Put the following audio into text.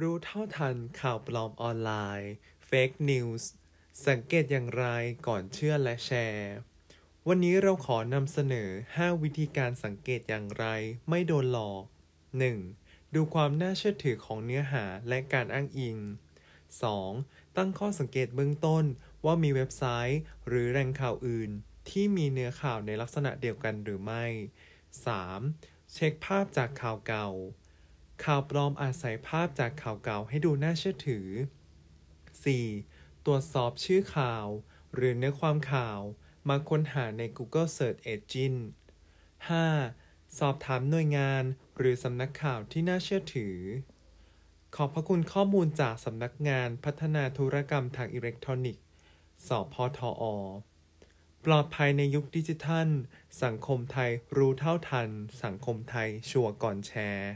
รู้เท่าทันข่าวปลอมออนไลน์ Fake News สังเกตอย่างไรก่อนเชื่อและแชร์ วันนี้เราขอนำเสนอ 5 วิธีการสังเกตอย่างไรไม่โดนหลอก 1. ดูความน่าเชื่อถือของเนื้อหาและการอ้างอิง 2. ตั้งข้อสังเกตเบื้องต้นว่ามีเว็บไซต์ หรือแหล่งข่าวอื่น ที่มีเนื้อข่าวในลักษณะเดียวกันหรือไม่ 3. เช็คภาพจากข่าวเก่า ข่าวปลอมอาจใส่ภาพจากข่าวเก่าให้ดูน่าเชื่อถือ 4. ตรวจสอบชื่อข่าว หรือเนื้อความข่าวมาค้นหาใน Google Search Engine 5. สอบถามหน่วยงานหรือสำนักข่าวที่น่าเชื่อถือ ขอบพระคุณข้อมูลจากสำนักงานพัฒนาธุรกรรมทางอิเล็กทรอนิกส์ สพทอ ปลอดภัยในยุคดิจิทัล สังคมไทยรู้เท่าทัน สังคมไทยชัวร์ก่อนแชร์